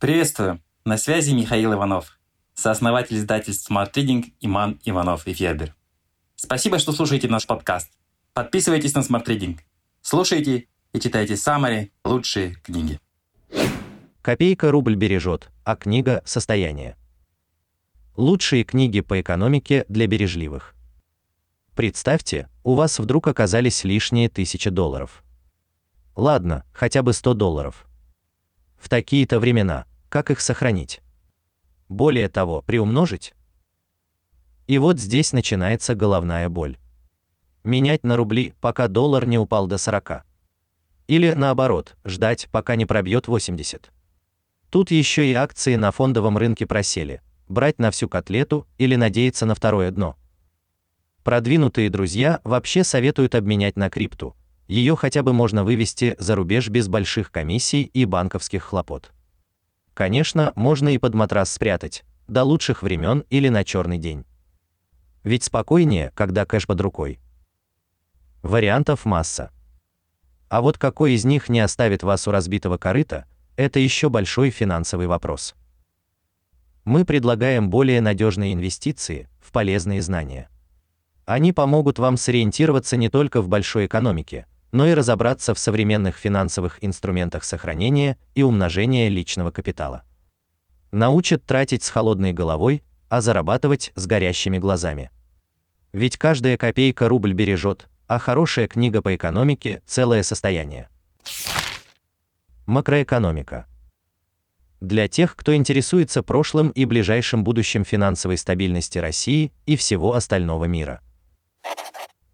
Приветствую! На связи Михаил Иванов, сооснователь издательств Smart Reading Иман Иванов и Федер. Спасибо, что слушаете наш подкаст. Подписывайтесь на Smart Reading. Слушайте и читайте самые лучшие книги. Копейка рубль бережет, а книга – состояние. Лучшие книги по экономике для бережливых. Представьте, у вас вдруг оказались лишние тысячи долларов. Ладно, хотя бы 100 долларов. В такие-то времена как их сохранить? Более того, приумножить? И вот здесь начинается головная боль. Менять на рубли, пока доллар не упал до 40. Или наоборот, ждать, пока не пробьет 80. Тут еще и акции на фондовом рынке просели. Брать на всю котлету или надеяться на второе дно. Продвинутые друзья вообще советуют обменять на крипту. Ее хотя бы можно вывести за рубеж без больших комиссий и банковских хлопот. Конечно, можно и под матрас спрятать, до лучших времен или на черный день. Ведь спокойнее, когда кэш под рукой. Вариантов масса. А вот какой из них не оставит вас у разбитого корыта, это еще большой финансовый вопрос. Мы предлагаем более надежные инвестиции в полезные знания. Они помогут вам сориентироваться не только в большой экономике, но и разобраться в современных финансовых инструментах сохранения и умножения личного капитала. Научат тратить с холодной головой, а зарабатывать с горящими глазами. Ведь каждая копейка рубль бережет, а хорошая книга по экономике целое состояние. Макроэкономика. Для тех, кто интересуется прошлым и ближайшим будущим финансовой стабильности России и всего остального мира.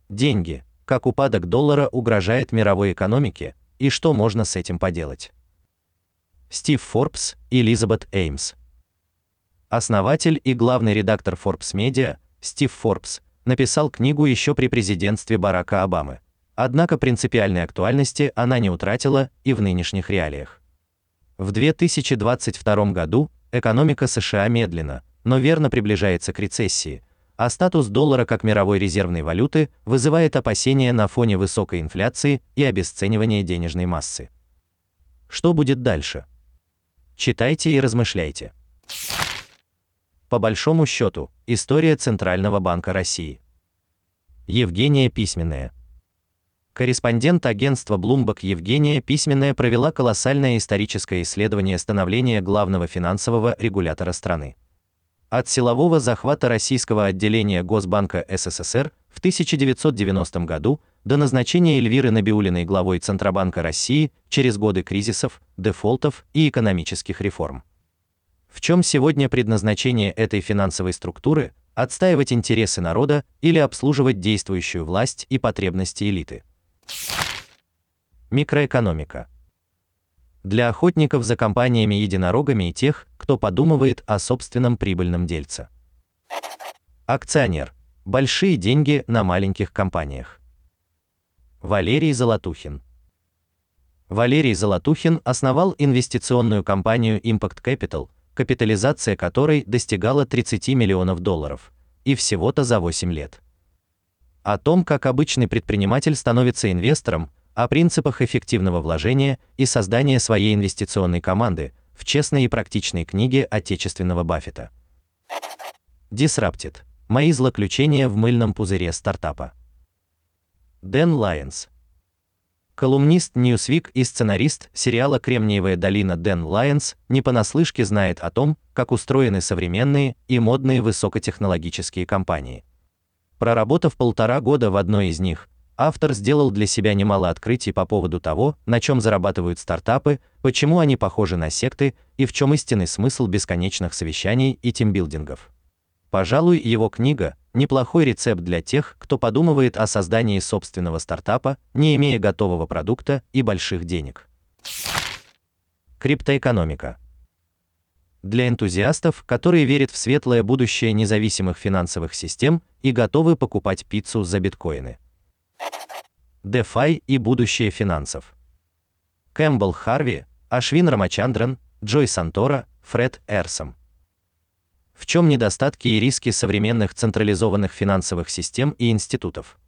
Деньги как упадок доллара угрожает мировой экономике и что можно с этим поделать. Стив Форбс и Элизабет Эймс. Основатель и главный редактор Forbes Media, Стив Форбс, написал книгу еще при президентстве Барака Обамы. Однако принципиальной актуальности она не утратила и в нынешних реалиях. В 2022 году экономика США медленно, но верно приближается к рецессии, а статус доллара как мировой резервной валюты вызывает опасения на фоне высокой инфляции и обесценивания денежной массы. Что будет дальше? Читайте и размышляйте. По большому счету, история Центрального банка России. Евгения Письменная. Корреспондент агентства Bloomberg Евгения Письменная провела колоссальное историческое исследование становления главного финансового регулятора страны. От силового захвата российского отделения Госбанка СССР в 1990 году до назначения Эльвиры Набиулиной главой Центробанка России через годы кризисов, дефолтов и экономических реформ. В чем сегодня предназначение этой финансовой структуры? Отстаивать интересы народа или обслуживать действующую власть и потребности элиты. Микроэкономика для охотников за компаниями-единорогами и тех, кто подумывает о собственном прибыльном дельце. Акционер. Большие деньги на маленьких компаниях. Валерий Золотухин. Валерий Золотухин основал инвестиционную компанию Impact Capital, капитализация которой достигала 30 миллионов долларов, и всего-то за 8 лет. О том, как обычный предприниматель становится инвестором, о принципах эффективного вложения и создания своей инвестиционной команды в честной и практичной книге отечественного Баффета. Disrupted. Мои злоключения в мыльном пузыре стартапа. Дэн Лайенс. Колумнист Newsweek и сценарист сериала Кремниевая долина Дэн Лайенс не понаслышке знает о том, как устроены современные и модные высокотехнологические компании. Проработав полтора года в одной из них, автор сделал для себя немало открытий по поводу того, на чем зарабатывают стартапы, почему они похожи на секты и в чем истинный смысл бесконечных совещаний и тимбилдингов. Пожалуй, его книга неплохой рецепт для тех, кто подумывает о создании собственного стартапа, не имея готового продукта и больших денег. Криптоэкономика. Для энтузиастов, которые верят в светлое будущее независимых финансовых систем и готовы покупать пиццу за биткоины. DeFi и будущее финансов. Кэмпбелл Харви, Ашвин Рамачандран, Джой Сантора, Фред Эрсом. В чем недостатки и риски современных централизованных финансовых систем и институтов?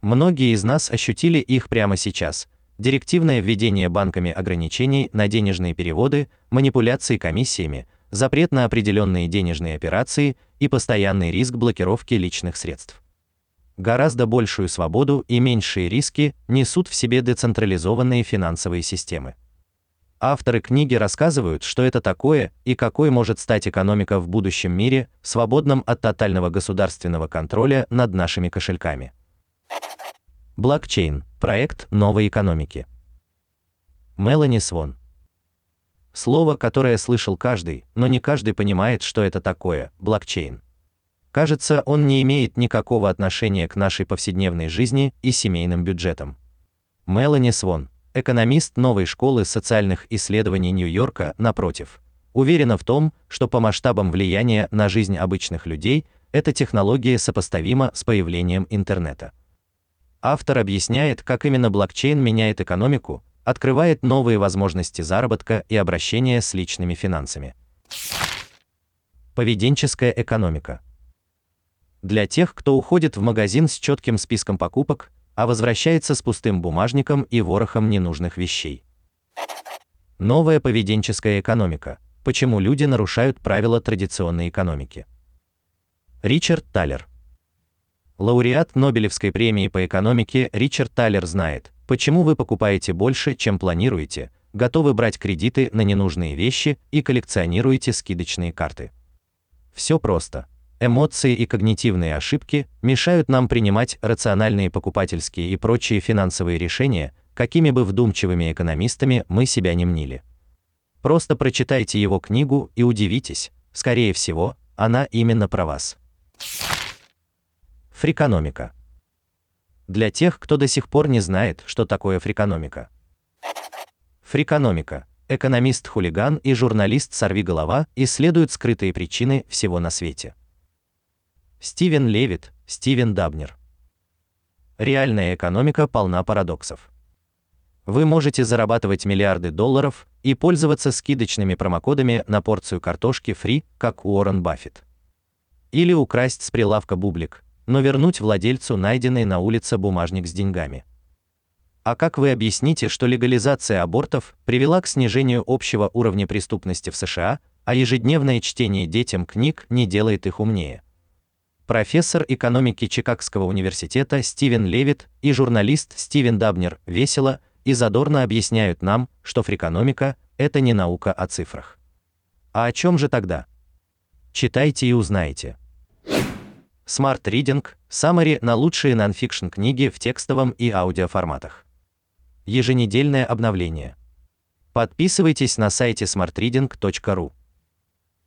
Многие из нас ощутили их прямо сейчас, директивное введение банками ограничений на денежные переводы, манипуляции комиссиями, запрет на определенные денежные операции и постоянный риск блокировки личных средств. Гораздо большую свободу и меньшие риски несут в себе децентрализованные финансовые системы. Авторы книги рассказывают, что это такое и какой может стать экономика в будущем мире, свободном от тотального государственного контроля над нашими кошельками. Блокчейн проект новой экономики. Мелани Свон. Слово, которое слышал каждый, но не каждый понимает, что это такое блокчейн. Кажется, он не имеет никакого отношения к нашей повседневной жизни и семейным бюджетам. Мелани Свон, экономист новой школы социальных исследований Нью-Йорка, напротив, уверена в том, что по масштабам влияния на жизнь обычных людей эта технология сопоставима с появлением интернета. Автор объясняет, как именно блокчейн меняет экономику, открывает новые возможности заработка и обращения с личными финансами. Поведенческая экономика. Для тех, кто уходит в магазин с четким списком покупок, а возвращается с пустым бумажником и ворохом ненужных вещей. Новая поведенческая экономика. Почему люди нарушают правила традиционной экономики? Ричард Талер. Лауреат Нобелевской премии по экономике Ричард Талер знает, почему вы покупаете больше, чем планируете, готовы брать кредиты на ненужные вещи и коллекционируете скидочные карты. Все просто. Эмоции и когнитивные ошибки мешают нам принимать рациональные покупательские и прочие финансовые решения, какими бы вдумчивыми экономистами мы себя не мнили. Просто прочитайте его книгу и удивитесь, скорее всего, она именно про вас. Фрикономика. Для тех, кто до сих пор не знает, что такое фрикономика. Фрикономика экономист-хулиган и журналист Сорвиголова исследуют скрытые причины всего на свете. Стивен Левит, Стивен Дабнер. Реальная экономика полна парадоксов. Вы можете зарабатывать миллиарды долларов и пользоваться скидочными промокодами на порцию картошки фри, как Уоррен Баффет. Или украсть с прилавка бублик, но вернуть владельцу найденный на улице бумажник с деньгами. А как вы объясните, что легализация абортов привела к снижению общего уровня преступности в США, а ежедневное чтение детям книг не делает их умнее? Профессор экономики Чикагского университета Стивен Левит и журналист Стивен Дабнер весело и задорно объясняют нам, что фрикономика это не наука о цифрах. А о чем же тогда? Читайте и узнаете. Smart Reading Summary на лучшие нонфикшн книги в текстовом и аудиоформатах. Еженедельное обновление. Подписывайтесь на сайте smartreading.ru.